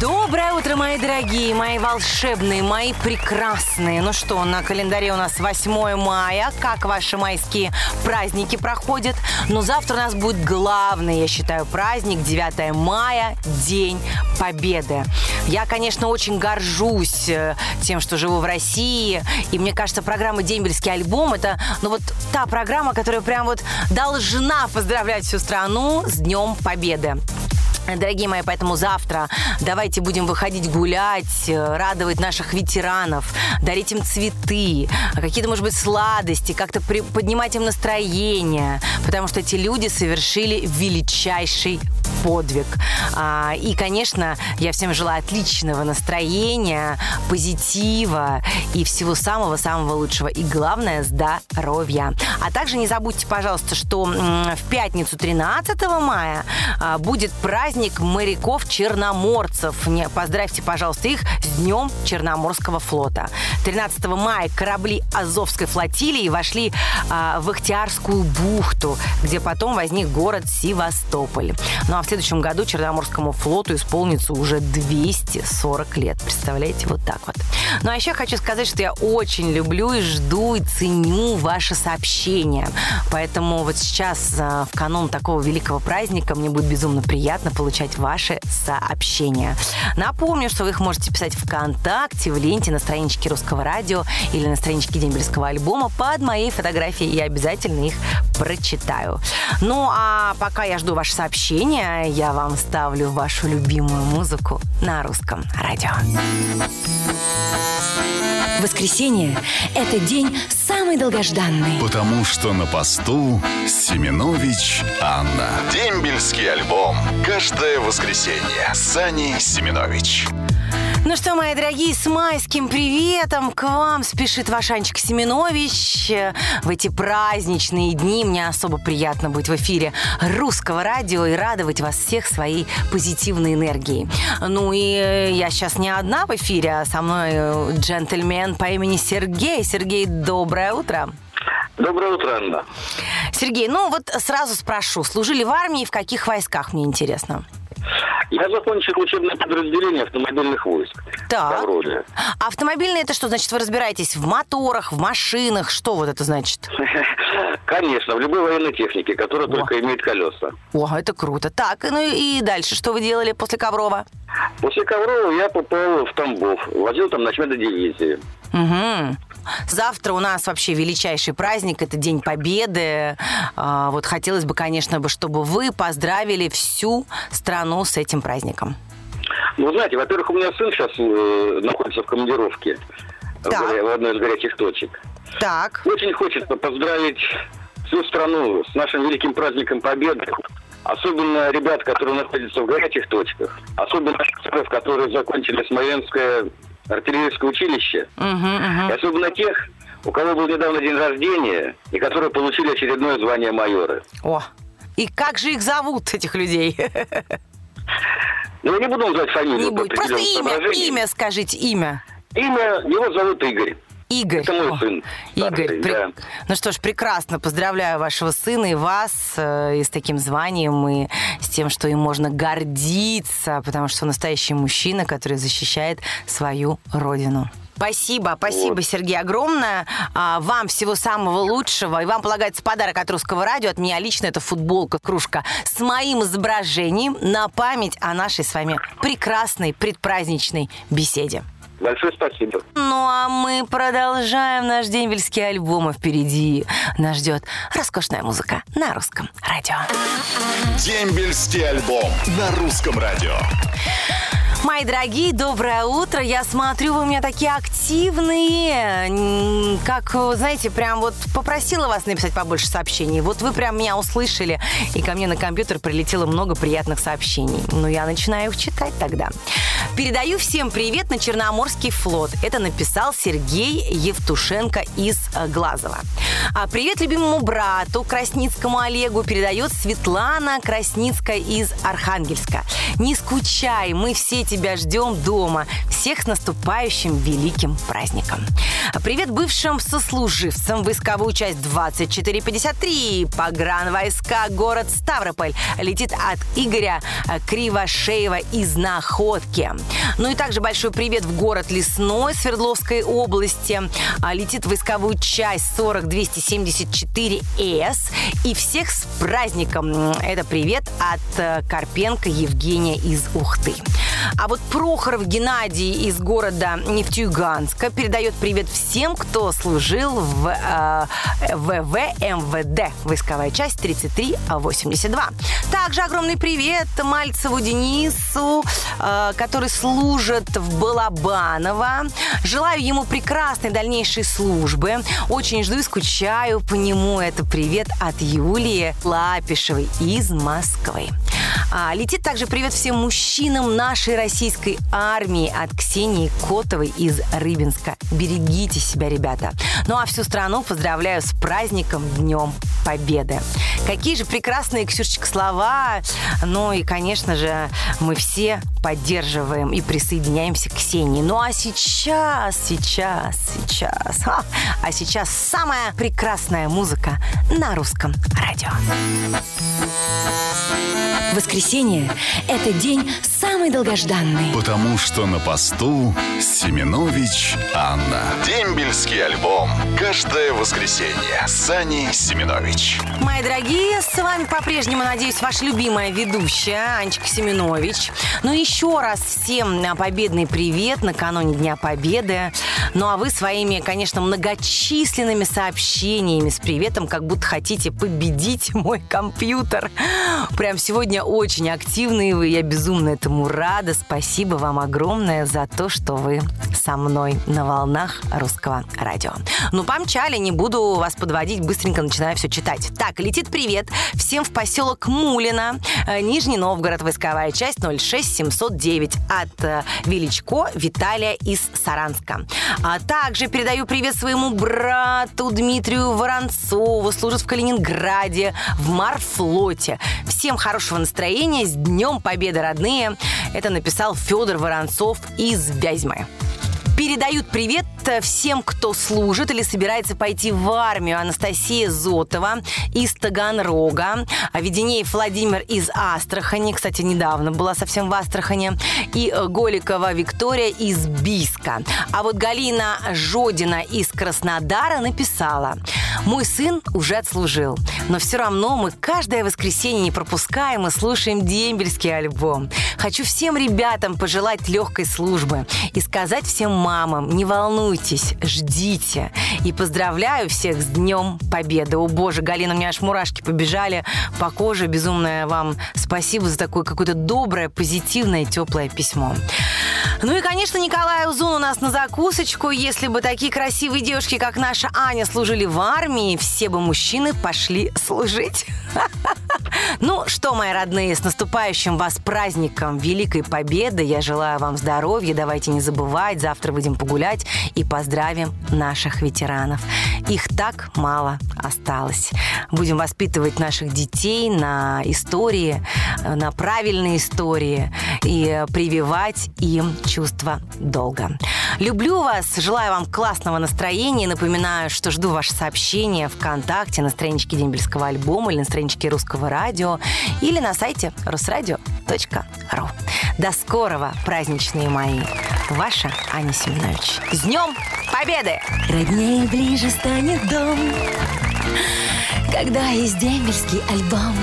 Доброе утро, мои дорогие, мои волшебные, мои прекрасные. Ну что, на календаре у нас 8 мая. Как ваши майские праздники проходят? Но завтра у нас будет главный, я считаю, праздник 9 мая, День Победы. Я, конечно, очень горжусь э, тем, что живу в России. И мне кажется, программа «Дембельский альбом» — это ну вот та программа, которая прям вот должна поздравлять всю страну с Днем Победы. Дорогие мои, поэтому завтра давайте будем выходить гулять, э, радовать наших ветеранов, дарить им цветы, какие-то, может быть, сладости, как-то при- поднимать им настроение, потому что эти люди совершили величайший подвиг. А, и, конечно, я всем желаю отличного настроения, позитива и всего самого-самого лучшего. И главное, здоровья. А также не забудьте, пожалуйста, что в пятницу 13 мая а, будет праздник моряков-черноморцев. Поздравьте, пожалуйста, их с Днем Черноморского флота. 13 мая корабли Азовской флотилии вошли а, в Ихтиарскую бухту, где потом возник город Севастополь. Ну а в следующем году Черноморскому флоту исполнится уже 240 лет. Представляете, вот так вот. Ну а еще хочу сказать, что я очень люблю и жду и ценю ваши сообщения. Поэтому вот сейчас а, в канун такого великого праздника мне будет безумно приятно получать ваши сообщения. Напомню, что вы их можете писать ВКонтакте, в ленте на страничке Русского радио или на страничке Дембельского альбома под моей фотографией. Я обязательно их прочитаю. Ну, а пока я жду ваши сообщения, я вам ставлю вашу любимую музыку на русском радио. Воскресенье – это день самый долгожданный. Потому что на посту Семенович Анна. Дембельский альбом. Каждое воскресенье. Сани Семенович. Ну что, мои дорогие, с майским приветом к вам спешит ваш Анечка Семенович. В эти праздничные дни мне особо приятно быть в эфире русского радио и радовать вас всех своей позитивной энергией. Ну и э, я сейчас не одна в эфире, а со мной э, джентльмен по имени Сергей. Сергей, доброе утро. Доброе утро, Анна. Сергей, ну вот сразу спрошу, служили в армии, в каких войсках, мне интересно? Я закончил учебное подразделение автомобильных войск. Так. Ставрополя. Автомобильные это что? Значит, вы разбираетесь в моторах, в машинах? Что вот это значит? Конечно, в любой военной технике, которая только имеет колеса. О, это круто. Так, ну и дальше что вы делали после Коврова? После Коврова я попал в Тамбов. Возил там ночмеда дивизии. Угу. Завтра у нас вообще величайший праздник, это День Победы. А, Вот хотелось бы, конечно, бы, чтобы вы поздравили всю страну с этим праздником. Ну, знаете, во-первых, у меня сын сейчас э, находится в командировке в, Так. в одной из горячих точек. Так, Очень хочется поздравить всю страну с нашим великим праздником Победы. Особенно ребят, которые находятся в горячих точках. Особенно офицеров, которые закончили Смоленское артиллерийское училище. И особенно тех, у кого был недавно день рождения, и которые получили очередное звание майора. о. И как же их зовут, этих людей? Ну, я не буду называть фамилию. Не будет. Просто имя, имя скажите, имя. Имя, его зовут Игорь. Игорь. Это мой О, сын Игорь, старший, пре- да. ну что ж, прекрасно. Поздравляю вашего сына и вас э, и с таким званием, и с тем, что им можно гордиться, потому что он настоящий мужчина, который защищает свою родину. Спасибо, спасибо, Вот. Сергей, огромное. А, вам всего самого лучшего. И вам полагается подарок от Русского радио. От меня лично это футболка, кружка с моим изображением на память о нашей с вами прекрасной предпраздничной беседе. Большое спасибо. Ну а мы продолжаем наш дембельский альбом, и впереди нас ждет роскошная музыка на русском радио. Дембельский альбом на русском радио. Мои дорогие, доброе утро. Я смотрю, вы у меня такие активные. Как, знаете, прям вот попросила вас написать побольше сообщений. Вот вы прям меня услышали, и ко мне на компьютер прилетело много приятных сообщений. Ну, я начинаю их читать тогда. Передаю всем привет на Черноморский флот. Это написал Сергей Евтушенко из э, Глазова. А привет любимому брату Красницкому Олегу передает Светлана Красницкая из Архангельска. Не скучай, мы все тебя ждем дома. Всех с наступающим великим праздником. Привет бывшим сослуживцам. Войсковую часть 2453. Погран войска, город Ставрополь. Летит от Игоря Кривошеева из Находки. Ну и также большой привет в город Лесной Свердловской области. А, летит войсковую часть 40274С. И всех с праздником. Это привет от э, Карпенко Евгения из Ухты. А вот Прохоров Геннадий из города Нефтьюганска передает привет всем, кто служил в э, ВВ МВД, войсковая часть 3382. Также огромный привет Мальцеву Денису, э, который служит в Балабаново. Желаю ему прекрасной дальнейшей службы. Очень жду и скучаю по нему. Это привет от Юлии Лапишевой из Москвы. А, летит также привет всем мужчинам нашей российской армии от Ксении Котовой из Рыбинска. Берегите себя, ребята. Ну а всю страну поздравляю с праздником Днем Победы. Какие же прекрасные, Ксюшечка, слова. Ну и, конечно же, мы все поддерживаем и присоединяемся к Ксении. Ну а сейчас, сейчас, сейчас, а, а сейчас самая прекрасная музыка на русском радио. Воскресенье – это день самый долгожданный. Потому что на посту Семенович Анна. Дембельский альбом. Каждое воскресенье. Сани Семенович. Мои дорогие, с вами по-прежнему, надеюсь, ваша любимая ведущая Анечка Семенович. Ну, еще раз всем победный привет накануне Дня Победы. Ну, а вы своими, конечно, многочисленными сообщениями с приветом, как будто хотите победить мой компьютер. Прям сегодня очень активные вы, я безумно этому рада. Спасибо вам огромное за то, что вы со мной на волнах русского радио. Ну, помчали, не буду вас подводить, быстренько начинаю все читать. Так, летит привет всем в поселок Мулина, э, Нижний Новгород, войсковая часть 06709 от э, Величко Виталия из Саранска. А также передаю привет своему брату Дмитрию Воронцову, служит в Калининграде, в Марфлоте. Всем хорошего настроения, с Днем Победы, родные. Это написал Федор Воронцов из Вязьмы передают привет всем, кто служит или собирается пойти в армию. Анастасия Зотова из Таганрога, Веденеев Владимир из Астрахани, кстати, недавно была совсем в Астрахани, и Голикова Виктория из Биска. А вот Галина Жодина из Краснодара написала, мой сын уже отслужил, но все равно мы каждое воскресенье не пропускаем и слушаем дембельский альбом. Хочу всем ребятам пожелать легкой службы и сказать всем мамам, не волнуйтесь, ждите. И поздравляю всех с Днем Победы. О боже, Галина, у меня аж мурашки побежали по коже. Безумное вам спасибо за такое какое-то доброе, позитивное, теплое письмо. Ну и, конечно, Николай Узун у нас на закусочку. Если бы такие красивые девушки, как наша Аня, служили в армии, все бы мужчины пошли служить. Ну что, мои родные, с наступающим вас праздником Великой Победы. Я желаю вам здоровья. Давайте не забывать. Завтра выйдем погулять и поздравим наших ветеранов. Их так мало осталось. Будем воспитывать наших детей на истории, на правильные истории и прививать им чувство долга. Люблю вас, желаю вам классного настроения. Напоминаю, что жду ваши сообщения ВКонтакте на страничке Дембельского альбома или на страничке Радио или на сайте русрадио.ру. До скорого, праздничные мои. Ваша Аня Семенович. С Днем Победы! Роднее ближе станет дом, когда есть дембельский альбом.